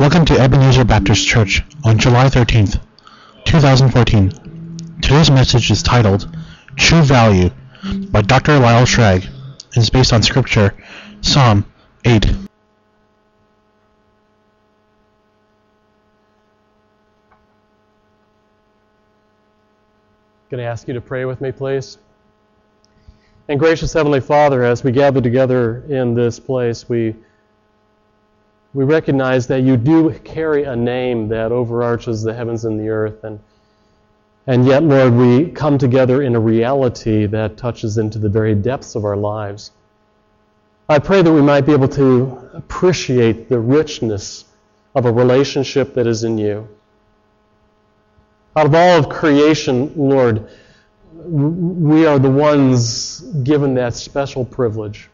Welcome to Ebenezer Baptist Church on July 13th, 2014. Today's message is titled True Value by Dr. Lyle Schrag and is based on Scripture, Psalm 8. Going to ask you to pray with me, please. And gracious Heavenly Father, as we gather together in this place, we we recognize that you do carry a name that overarches the heavens and the earth. And, and yet, Lord, we come together in a reality that touches into the very depths of our lives. I pray that we might be able to appreciate the richness of a relationship that is in you. Out of all of creation, Lord, we are the ones given that special privilege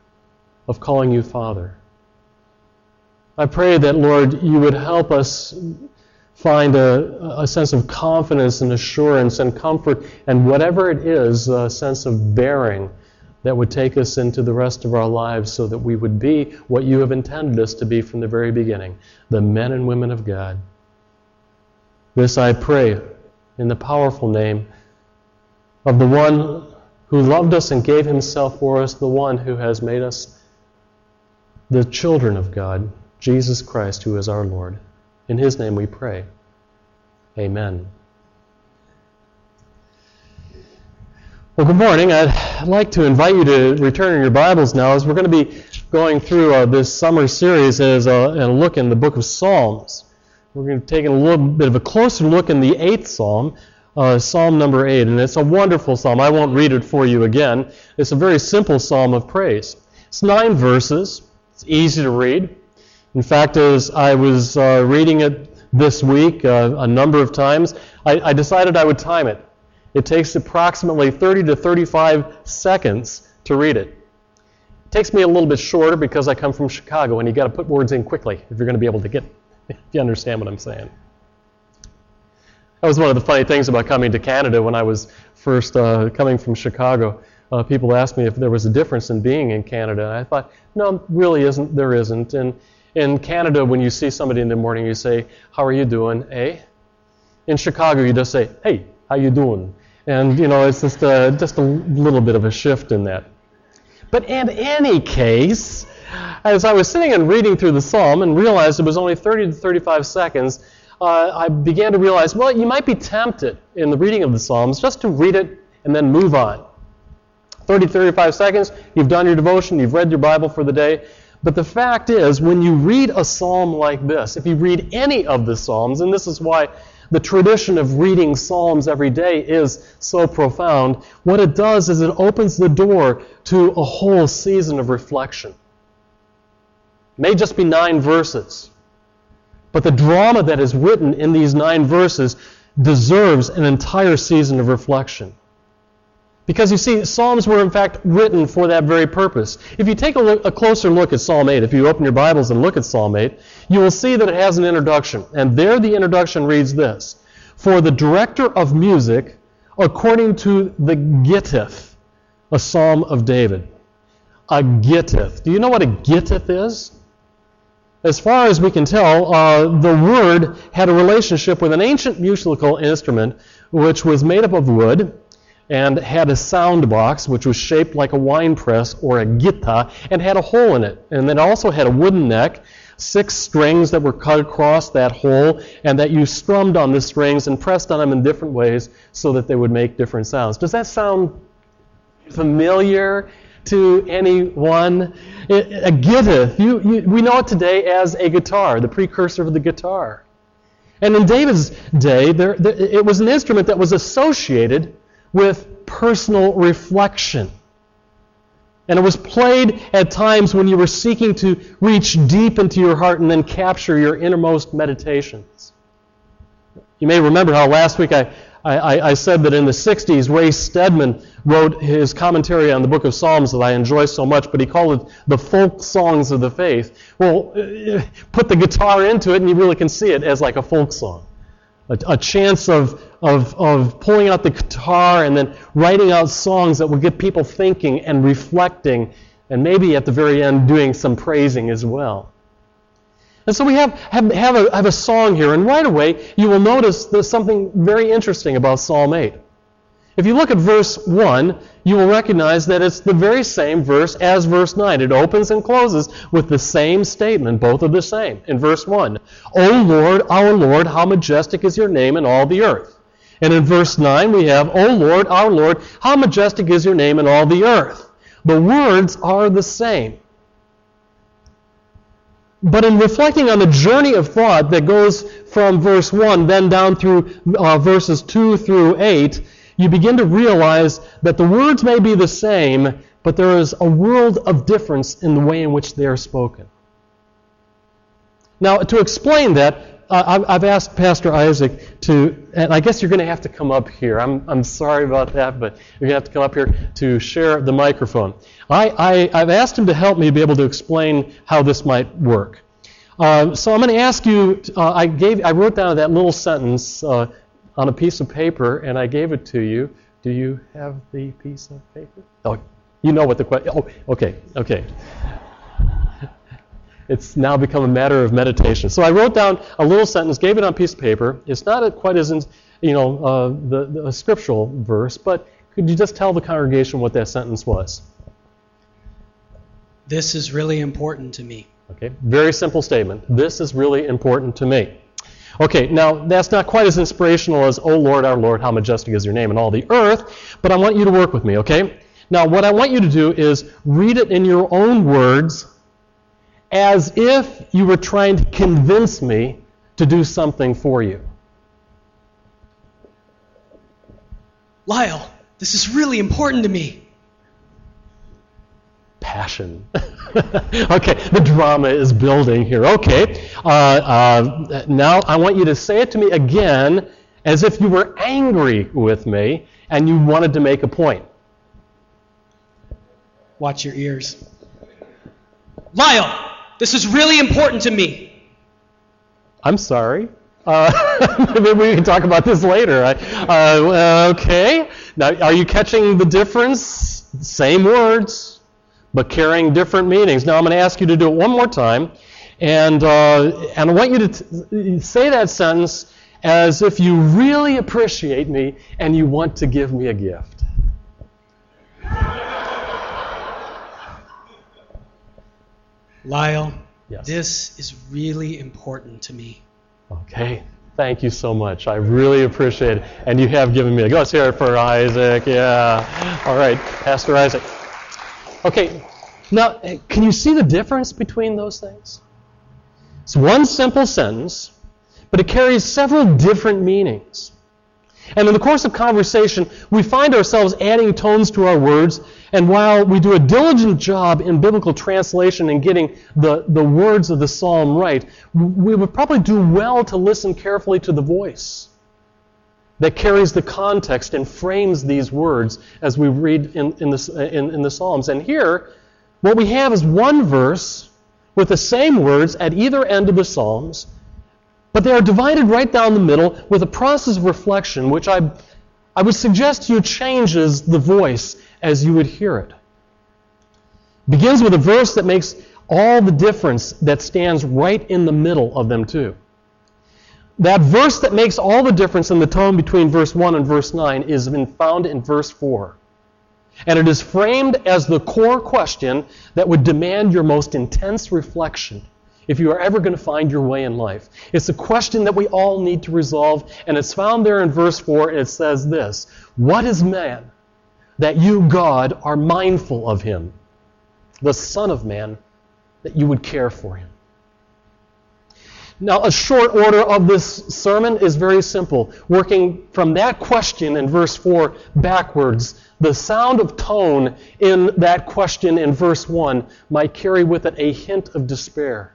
of calling you Father. I pray that, Lord, you would help us find a, a sense of confidence and assurance and comfort, and whatever it is, a sense of bearing that would take us into the rest of our lives so that we would be what you have intended us to be from the very beginning the men and women of God. This I pray in the powerful name of the one who loved us and gave himself for us, the one who has made us the children of God. Jesus Christ, who is our Lord. In his name we pray. Amen. Well, good morning. I'd like to invite you to return your Bibles now as we're going to be going through uh, this summer series as a, a, look in the book of Psalms. We're going to take a little bit of a closer look in the eighth Psalm, uh, Psalm number eight, and it's a wonderful psalm. I won't read it for you again. It's a very simple psalm of praise. It's nine verses. It's easy to read. In fact, as I was uh, reading it this week uh, a number of times, I, I, decided I would time it. It takes approximately 30 to 35 seconds to read it. It takes me a little bit shorter because I come from Chicago and you got to put words in quickly if you're going to be able to get, if you understand what I'm saying. That was one of the funny things about coming to Canada when I was first uh, coming from Chicago. Uh, people asked me if there was a difference in being in Canada. I thought, no, really isn't. There isn't. And in Canada, when you see somebody in the morning, you say, "How are you doing?" Eh? In Chicago, you just say, "Hey, how you doing?" And you know, it's just a, just a little bit of a shift in that. But in any case, as I was sitting and reading through the psalm and realized it was only 30 to 35 seconds, uh, I began to realize, well, you might be tempted in the reading of the psalms just to read it and then move on. 30 35 seconds, you've done your devotion, you've read your Bible for the day. But the fact is, when you read a psalm like this, if you read any of the psalms, and this is why the tradition of reading psalms every day is so profound, what it does is it opens the door to a whole season of reflection. It may just be nine verses, but the drama that is written in these nine verses deserves an entire season of reflection. Because you see, Psalms were in fact written for that very purpose. If you take a, look, a, closer look at Psalm 8, if you open your Bibles and look at Psalm 8, you will see that it has an introduction. And there the introduction reads this For the director of music, according to the Gittith, a psalm of David. A Gittith. Do you know what a Gittith is? As far as we can tell, uh, the word had a relationship with an ancient musical instrument which was made up of wood and had a sound box which was shaped like a wine press or a gita and had a hole in it. And then also had a wooden neck, six strings that were cut across that hole, and that you strummed on the strings and pressed on them in different ways so that they would make different sounds. Does that sound familiar? To anyone, a gita, you, you, we know it today as a guitar, the precursor of the guitar. And in David's day, there, there, it was an instrument that was associated with personal reflection. And it was played at times when you were seeking to reach deep into your heart and then capture your innermost meditations. You may remember how last week I, I, I, said that in the 60s, Ray Stedman wrote his commentary on the book of Psalms that I enjoy so much, but he called it the folk songs of the faith. Well, uh, put the guitar into it and you really can see it as like a folk song a, a chance of, of, of pulling out the guitar and then writing out songs that will get people thinking and reflecting, and maybe at the very end doing some praising as well. And so we have, have, have, a, have a song here, and right away you will notice there's something very interesting about Psalm 8. If you look at verse 1, you will recognize that it's the very same verse as verse 9. It opens and closes with the same statement, both are the same. In verse 1, O Lord, our Lord, how majestic is your name in all the earth. And in verse 9, we have, O Lord, our Lord, how majestic is your name in all the earth. The words are the same. But in reflecting on the journey of thought that goes from verse 1 then down through uh, verses 2 through 8, you begin to realize that the words may be the same, but there is a world of difference in the way in which they are spoken. Now, to explain that, uh, I've asked Pastor Isaac to, and I guess you're going to have to come up here. I'm, I'm sorry about that, but you're going to have to come up here to share the microphone. I, I, have asked him to help me be able to explain how this might work. Uh, so I'm going to ask you, uh, I, gave, I wrote down that little sentence uh, on a piece of paper, and I gave it to you. Do you have the piece of paper? Oh, you know what the question, oh, okay, okay it's now become a matter of meditation. So I wrote down a little sentence, gave it on a piece of paper. It's not quite as, you know, uh, the, the scriptural verse, but could you just tell the congregation what that sentence was? This is really important to me. Okay, very simple statement. This is really important to me. Okay, now that's not quite as inspirational as, Oh Lord, our Lord, how majestic is your name in all the earth, but I want you to work with me, okay? Now, what I want you to do is read it in your own words as if you were trying to convince me to do something for you. Lyle, this is really important to me. Passion. okay, the drama is building here. Okay, uh, uh, now I want you to say it to me again as if you were angry with me and you wanted to make a point. Watch your ears. Lyle, this is really important to me. I'm sorry. Uh, maybe we can talk about this later. Uh, okay. Now, are you catching the difference? Same words, but carrying different meanings. Now, I'm going to ask you to do it one more time. And, uh, and I want you to t- say that sentence as if you really appreciate me and you want to give me a gift. Lyle, yes. this is really important to me. Okay. Thank you so much. I really appreciate it. And you have given me a go. Let's hear it for Isaac. Yeah. All right, Pastor Isaac. Okay. Now, eh, can you see the difference between those things? It's one simple sentence, but it carries several different meanings. And in the course of conversation, we find ourselves adding tones to our words. And while we do a diligent job in biblical translation and getting the, the words of the psalm right, we would probably do well to listen carefully to the voice that carries the context and frames these words as we read in, in, the, in, in the Psalms. And here, what we have is one verse with the same words at either end of the Psalms but they are divided right down the middle with a process of reflection, which I, I would suggest to you changes the voice as you would hear it. Begins with a verse that makes all the difference that stands right in the middle of them, too. That verse that makes all the difference in the tone between verse 1 and verse 9 is found in verse 4. And it is framed as the core question that would demand your most intense reflection if you are ever going to find your way in life. It's a question that we all need to resolve, and it's found there in verse 4. It says this What is man that you, God, are mindful of him? The Son of Man, that you would care for him. Now, a short order of this sermon is very simple. Working from that question in verse 4 backwards, the sound of tone in that question in verse 1 might carry with it a hint of despair.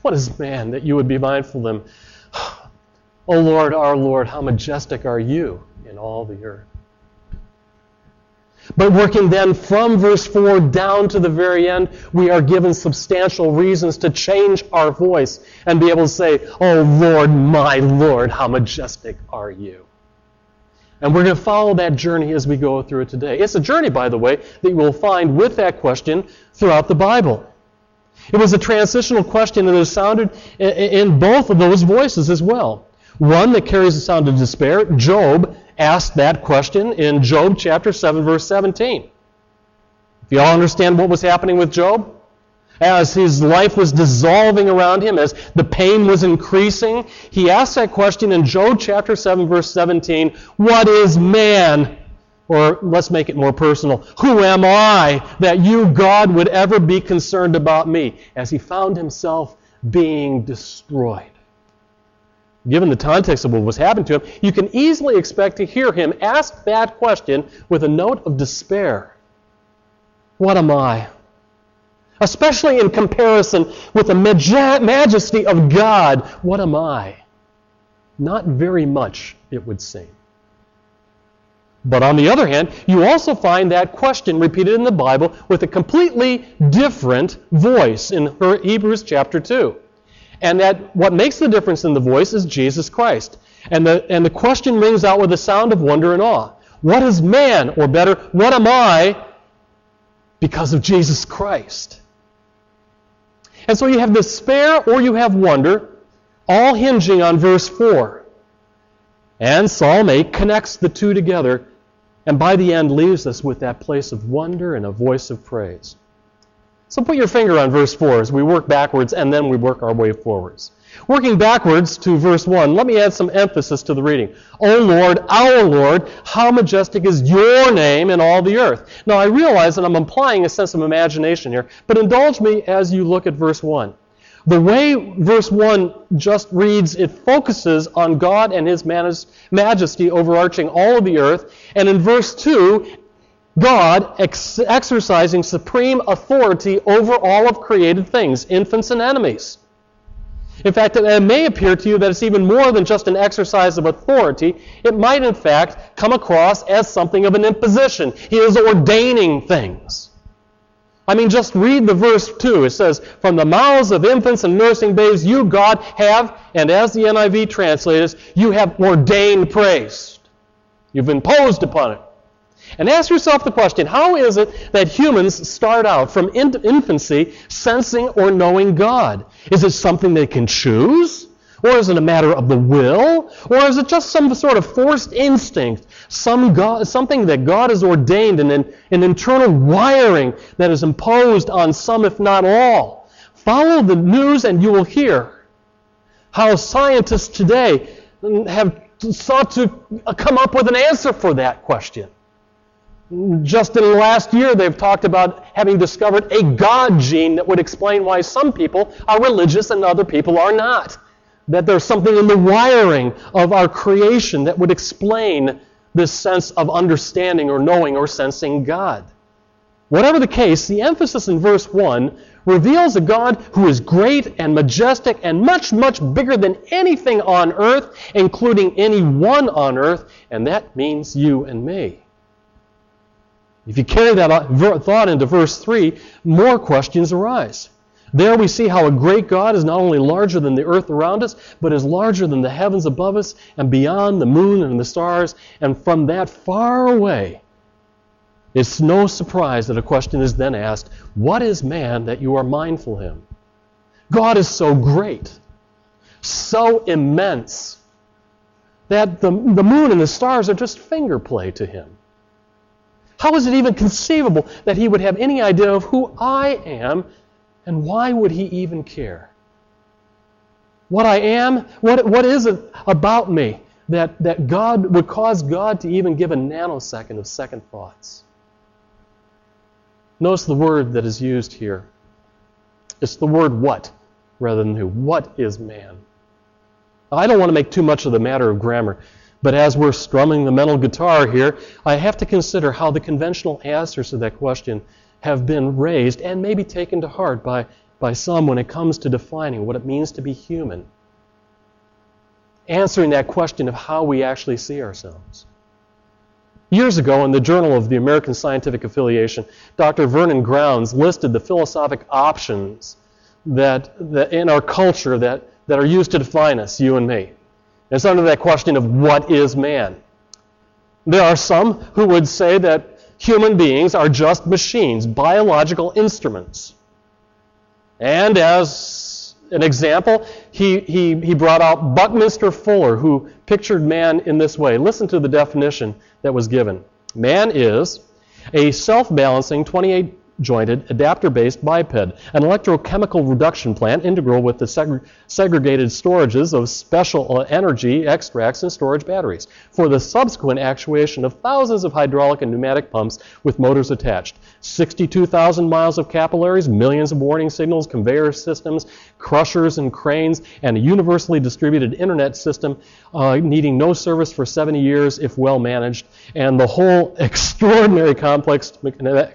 What is man that you would be mindful of him? O Lord, our Lord, how majestic are you in all the earth. But working then from verse 4 down to the very end, we are given substantial reasons to change our voice and be able to say, Oh Lord, my Lord, how majestic are you. And we're going to follow that journey as we go through it today. It's a journey, by the way, that you will find with that question throughout the Bible. It was a transitional question that is sounded in both of those voices as well. One that carries the sound of despair. Job asked that question in Job chapter 7, verse 17. If you all understand what was happening with Job, as his life was dissolving around him, as the pain was increasing, he asked that question in Job chapter 7, verse 17 What is man? Or let's make it more personal. Who am I that you, God, would ever be concerned about me? As he found himself being destroyed. Given the context of what was happening to him, you can easily expect to hear him ask that question with a note of despair. What am I? Especially in comparison with the majesty of God, what am I? Not very much, it would seem. But on the other hand, you also find that question repeated in the Bible with a completely different voice in Hebrews chapter 2. And that what makes the difference in the voice is Jesus Christ. And the, and the question rings out with a sound of wonder and awe. What is man? Or better, what am I because of Jesus Christ? And so you have despair or you have wonder, all hinging on verse 4. And Psalm 8 connects the two together and by the end leaves us with that place of wonder and a voice of praise. So put your finger on verse 4 as we work backwards and then we work our way forwards. Working backwards to verse 1, let me add some emphasis to the reading. O Lord, our Lord, how majestic is your name in all the earth. Now I realize that I'm implying a sense of imagination here, but indulge me as you look at verse 1. The way verse 1 just reads, it focuses on God and His majesty overarching all of the earth. And in verse 2, God ex- exercising supreme authority over all of created things, infants and enemies. In fact, it may appear to you that it's even more than just an exercise of authority. It might, in fact, come across as something of an imposition. He is ordaining things. I mean, just read the verse 2. It says, From the mouths of infants and nursing babes, you, God, have, and as the NIV translates, you have ordained praise. You've imposed upon it. And ask yourself the question how is it that humans start out from infancy sensing or knowing God? Is it something they can choose? Or is it a matter of the will? Or is it just some sort of forced instinct, some God, something that God has ordained, and an, an internal wiring that is imposed on some, if not all? Follow the news and you will hear how scientists today have sought to come up with an answer for that question. Just in the last year, they've talked about having discovered a God gene that would explain why some people are religious and other people are not. That there's something in the wiring of our creation that would explain this sense of understanding or knowing or sensing God. Whatever the case, the emphasis in verse 1 reveals a God who is great and majestic and much, much bigger than anything on earth, including anyone on earth, and that means you and me. If you carry that thought into verse 3, more questions arise. There we see how a great God is not only larger than the earth around us, but is larger than the heavens above us and beyond the moon and the stars. And from that far away, it's no surprise that a question is then asked What is man that you are mindful of him? God is so great, so immense, that the, the moon and the stars are just finger play to him. How is it even conceivable that he would have any idea of who I am, and why would he even care? What I am, what, what is it about me that, that God would cause God to even give a nanosecond of second thoughts? Notice the word that is used here. It's the word what rather than who. What is man? I don't want to make too much of the matter of grammar. But as we're strumming the mental guitar here, I have to consider how the conventional answers to that question have been raised and maybe taken to heart by, by some when it comes to defining what it means to be human. Answering that question of how we actually see ourselves. Years ago, in the Journal of the American Scientific Affiliation, Dr. Vernon Grounds listed the philosophic options that, that in our culture that, that are used to define us, you and me. It's under that question of what is man. There are some who would say that human beings are just machines, biological instruments. And as an example, he, he, he brought out Buckminster Fuller, who pictured man in this way. Listen to the definition that was given Man is a self balancing 28 jointed, adapter-based biped, an electrochemical reduction plant integral with the seg- segregated storages of special energy extracts and storage batteries for the subsequent actuation of thousands of hydraulic and pneumatic pumps with motors attached. 62,000 miles of capillaries, millions of warning signals, conveyor systems, crushers and cranes, and a universally distributed internet system uh, needing no service for 70 years if well managed, and the whole extraordinary complex,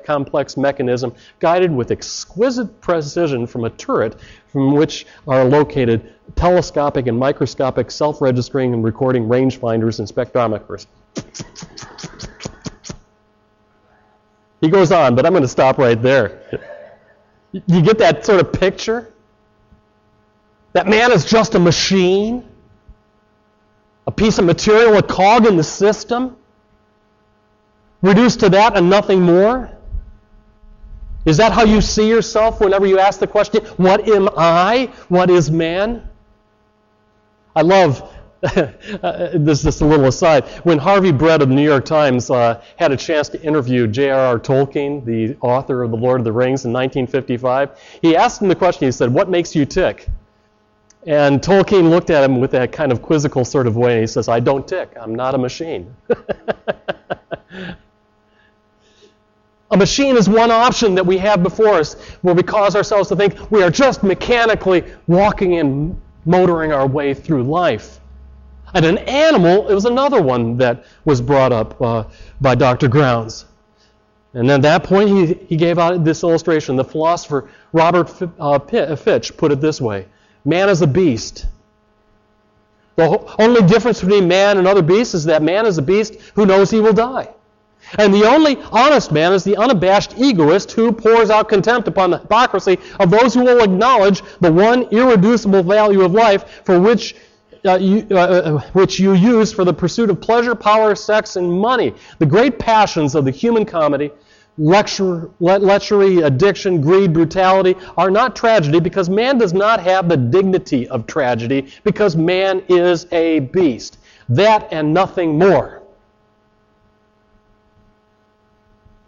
complex mechanism guided with exquisite precision from a turret from which are located telescopic and microscopic self-registering and recording rangefinders and spectrometers. He goes on, but I'm going to stop right there. You get that sort of picture? That man is just a machine, a piece of material, a cog in the system, reduced to that and nothing more? Is that how you see yourself whenever you ask the question, What am I? What is man? I love this is just a little aside. When Harvey Brett of the New York Times uh, had a chance to interview J.R.R. Tolkien, the author of The Lord of the Rings, in 1955, he asked him the question. He said, What makes you tick? And Tolkien looked at him with that kind of quizzical sort of way. He says, I don't tick. I'm not a machine. a machine is one option that we have before us where we cause ourselves to think we are just mechanically walking and motoring our way through life. And an animal, it was another one that was brought up uh, by Dr. Grounds. And at that point, he, he gave out this illustration. The philosopher Robert uh, Fitch put it this way Man is a beast. The only difference between man and other beasts is that man is a beast who knows he will die. And the only honest man is the unabashed egoist who pours out contempt upon the hypocrisy of those who will acknowledge the one irreducible value of life for which uh, you, uh, uh, which you use for the pursuit of pleasure, power, sex, and money. The great passions of the human comedy, lechery, addiction, greed, brutality, are not tragedy because man does not have the dignity of tragedy because man is a beast. That and nothing more.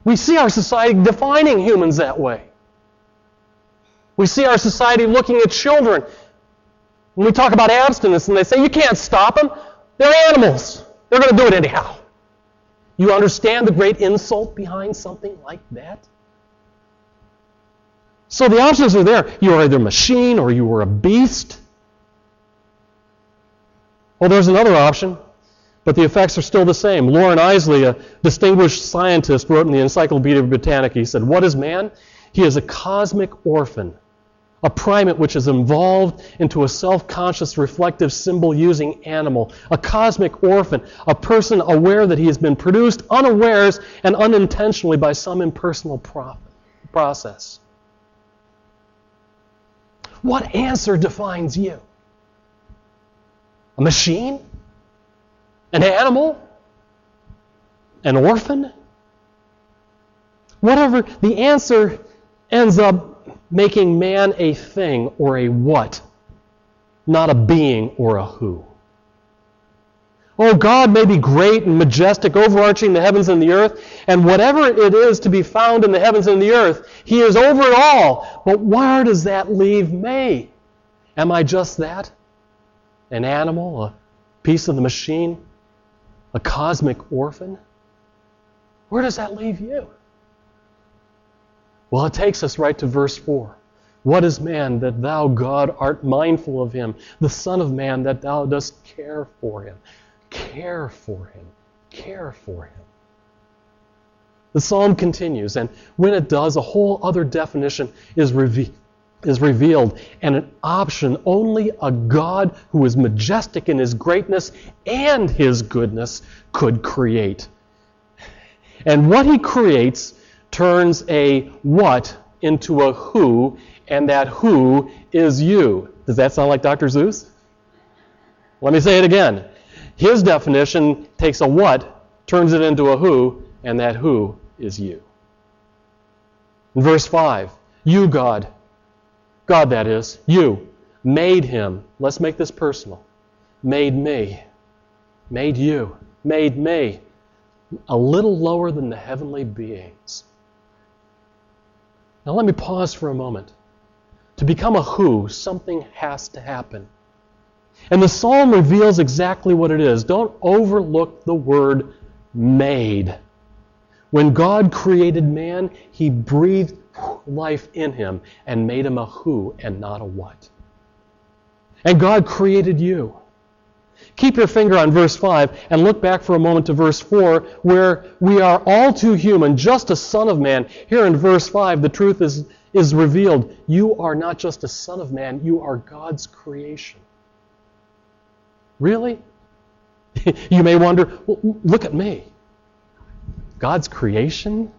We see our society defining humans that way. We see our society looking at children when we talk about abstinence and they say, you can't stop them, they're animals. They're going to do it anyhow. You understand the great insult behind something like that? So the options are there. You are either a machine or you are a beast. Well, there's another option, but the effects are still the same. Loren Eiseley, a distinguished scientist, wrote in the Encyclopedia Britannica, he said, What is man? He is a cosmic orphan a primate which has evolved into a self conscious, reflective, symbol using animal, a cosmic orphan, a person aware that he has been produced unawares and unintentionally by some impersonal process. What answer defines you? A machine? An animal? An orphan? Whatever the answer ends up making man a thing or a what, not a being or a who. Oh, God may be great and majestic, overarching the heavens and the earth, and whatever it is to be found in the heavens and the earth, He is over it all. But where does that leave me? Am I just that? An animal? A piece of the machine? A cosmic orphan? Where does that leave you? Well, it takes us right to verse 4. What is man that thou, God, art mindful of him? The Son of Man that thou dost care for him. Care for him. Care for him. The psalm continues, and when it does, a whole other definition is, reve- is revealed, and an option only a God who is majestic in his greatness and his goodness could create. And what he creates turns a what into a who, and that who is you. Does that sound like Dr. Seuss? Let me say it again. His definition takes a what, turns it into a who, and that who is you. In verse 5, you, God, God that is, you, made him. Let's make this personal. Made me. Made you. Made me. A little lower than the heavenly beings. Now let me pause for a moment. To become a who, something has to happen. And the psalm reveals exactly what it is. Don't overlook the word made. When God created man, he breathed life in him and made him a who and not a what. And God created you. Keep your finger on verse 5 and look back for a moment to verse 4, where we are all too human, just a son of man. Here in verse 5, the truth is, is revealed. You are not just a son of man, you are God's creation. Really? you may wonder, well, look at me. God's creation?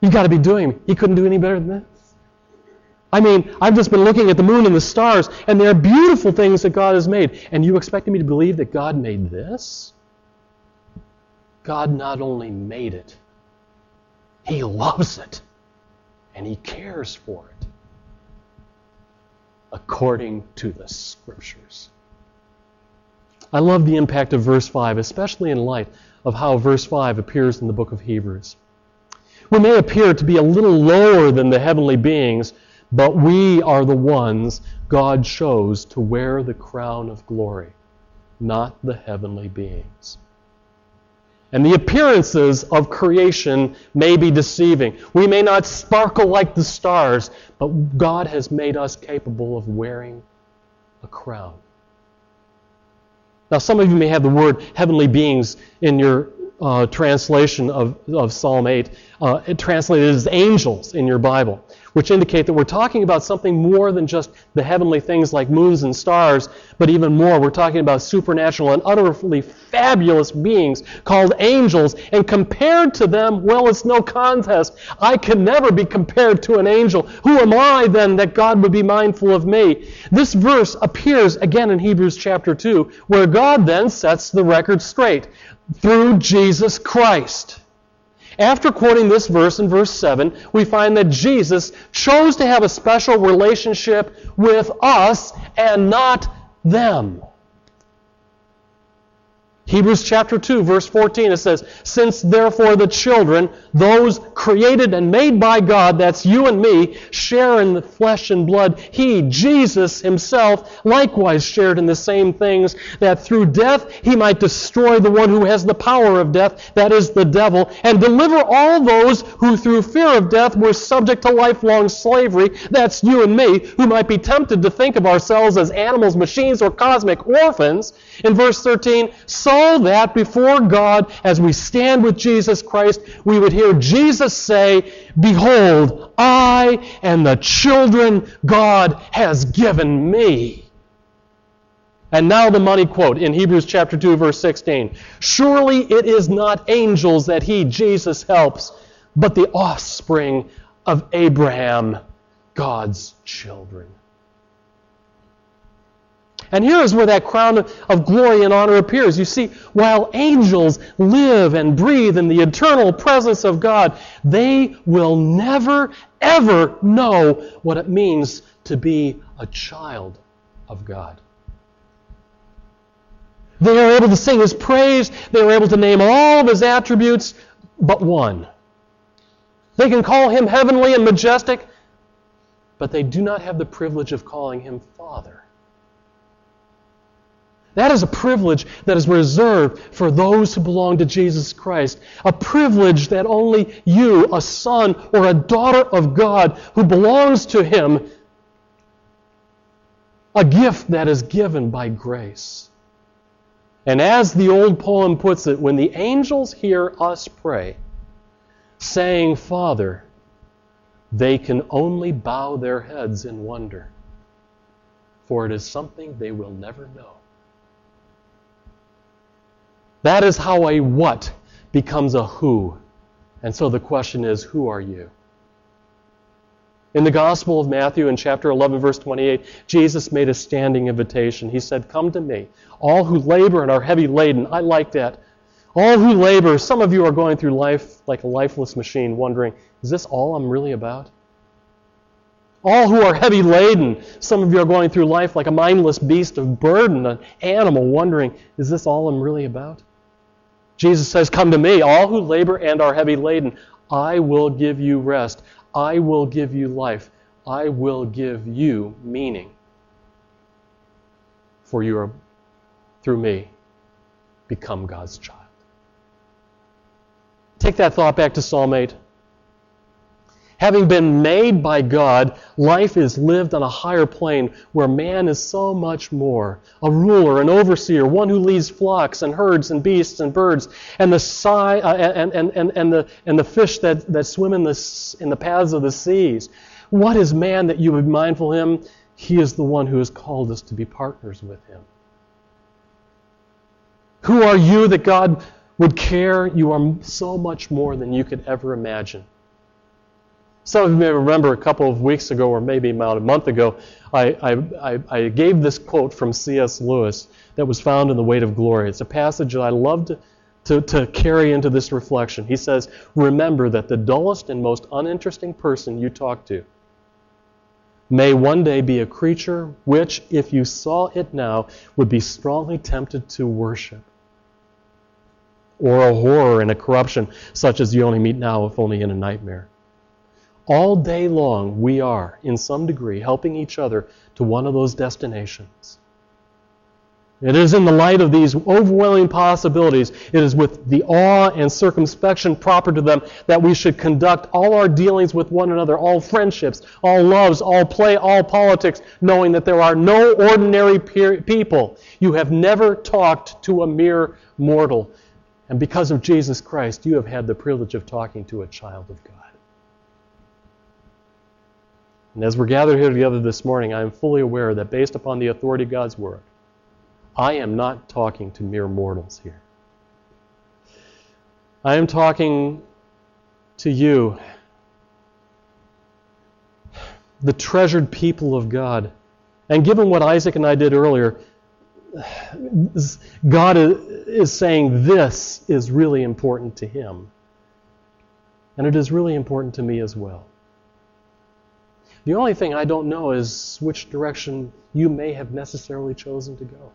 You've got to be doing, he couldn't do any better than this. I mean, I've just been looking at the moon and the stars, and they're beautiful things that God has made. And you expecting me to believe that God made this? God not only made it, He loves it, and He cares for it, according to the Scriptures. I love the impact of verse 5, especially in light of how verse 5 appears in the book of Hebrews. We may appear to be a little lower than the heavenly beings but we are the ones God chose to wear the crown of glory, not the heavenly beings. And the appearances of creation may be deceiving. We may not sparkle like the stars, but God has made us capable of wearing a crown. Now, some of you may have the word heavenly beings in your uh, translation of, of Psalm 8, uh, translated as angels in your Bible which indicate that we're talking about something more than just the heavenly things like moons and stars, but even more. We're talking about supernatural and utterly fabulous beings called angels. And compared to them, well, it's no contest. I can never be compared to an angel. Who am I then that God would be mindful of me? This verse appears again in Hebrews chapter 2, where God then sets the record straight through Jesus Christ. After quoting this verse in verse 7, we find that Jesus chose to have a special relationship with us and not them. Hebrews chapter 2, verse 14, it says, Since therefore the children, those created and made by God, that's you and me, share in the flesh and blood, he, Jesus himself, likewise shared in the same things, that through death he might destroy the one who has the power of death, that is the devil, and deliver all those who through fear of death were subject to lifelong slavery, that's you and me, who might be tempted to think of ourselves as animals, machines, or cosmic orphans. In verse 13, so that before God, as we stand with Jesus Christ, we would hear Jesus say, Behold, I and the children God has given me. And now the money quote in Hebrews chapter 2 verse 16. Surely it is not angels that he Jesus helps, but the offspring of Abraham, God's children. And here is where that crown of glory and honor appears. You see, while angels live and breathe in the eternal presence of God, they will never, ever know what it means to be a child of God. They are able to sing His praise, they are able to name all of His attributes, but one. They can call Him heavenly and majestic, but they do not have the privilege of calling Him Father. That is a privilege that is reserved for those who belong to Jesus Christ. A privilege that only you, a son or a daughter of God who belongs to Him, a gift that is given by grace. And as the old poem puts it, when the angels hear us pray, saying, Father, they can only bow their heads in wonder, for it is something they will never know. That is how a what becomes a who. And so the question is, who are you? In the Gospel of Matthew, in chapter 11, verse 28, Jesus made a standing invitation. He said, Come to me, all who labor and are heavy laden. I like that. All who labor, some of you are going through life like a lifeless machine, wondering, Is this all I'm really about? All who are heavy laden. Some of you are going through life like a mindless beast of burden, an animal, wondering, is this all I'm really about? Jesus says, Come to me, all who labor and are heavy laden. I will give you rest. I will give you life. I will give you meaning. For you are, through me, become God's child. Take that thought back to Psalm 8. Having been made by God, life is lived on a higher plane where man is so much more. A ruler, an overseer, one who leads flocks and herds and beasts and birds, and the, uh, and, and, and, and, the, and the fish that, that swim in the, in the paths of the seas. What is man that you would be mindful him? He is the one who has called us to be partners with him. Who are you that God would care? You are so much more than you could ever imagine. Some of you may remember a couple of weeks ago, or maybe about a month ago, I, I, I, gave this quote from C.S. Lewis that was found in The Weight of Glory. It's a passage that I love to, to, to carry into this reflection. He says, Remember that the dullest and most uninteresting person you talk to may one day be a creature which, if you saw it now, would be strongly tempted to worship. Or a horror and a corruption such as you only meet now, if only in a nightmare. All day long, we are, in some degree, helping each other to one of those destinations. It is in the light of these overwhelming possibilities, it is with the awe and circumspection proper to them that we should conduct all our dealings with one another, all friendships, all loves, all play, all politics, knowing that there are no ordinary people. You have never talked to a mere mortal. And because of Jesus Christ, you have had the privilege of talking to a child of God. And as we're gathered here together this morning, I am fully aware that based upon the authority of God's Word, I am not talking to mere mortals here. I am talking to you, the treasured people of God. And given what Isaac and I did earlier, God is saying this is really important to him. And it is really important to me as well. The only thing I don't know is which direction you may have necessarily chosen to go.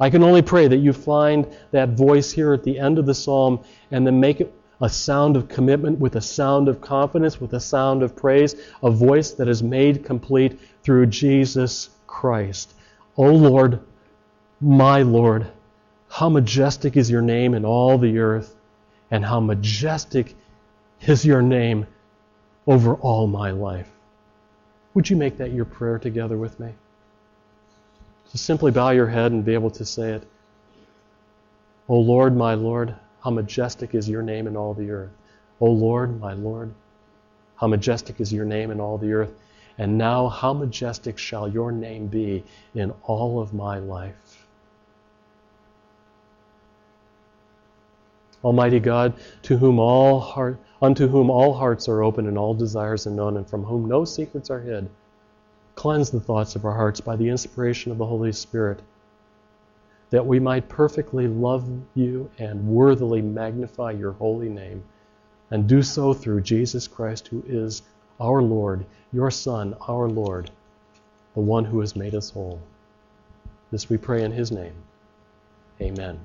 I can only pray that you find that voice here at the end of the psalm and then make it a sound of commitment with a sound of confidence, with a sound of praise, a voice that is made complete through Jesus Christ. O oh Lord, my Lord, how majestic is your name in all the earth, and how majestic is your name over all my life. Would you make that your prayer together with me? Just simply bow your head and be able to say it. O Lord, my Lord, how majestic is your name in all the earth. O Lord, my Lord, how majestic is your name in all the earth. And now, how majestic shall your name be in all of my life. Almighty God, to whom all heart, unto whom all hearts are open and all desires are known, and from whom no secrets are hid. Cleanse the thoughts of our hearts by the inspiration of the Holy Spirit, that we might perfectly love you and worthily magnify your holy name, and do so through Jesus Christ, who is our Lord, your Son, our Lord, the one who has made us whole. This we pray in his name. Amen.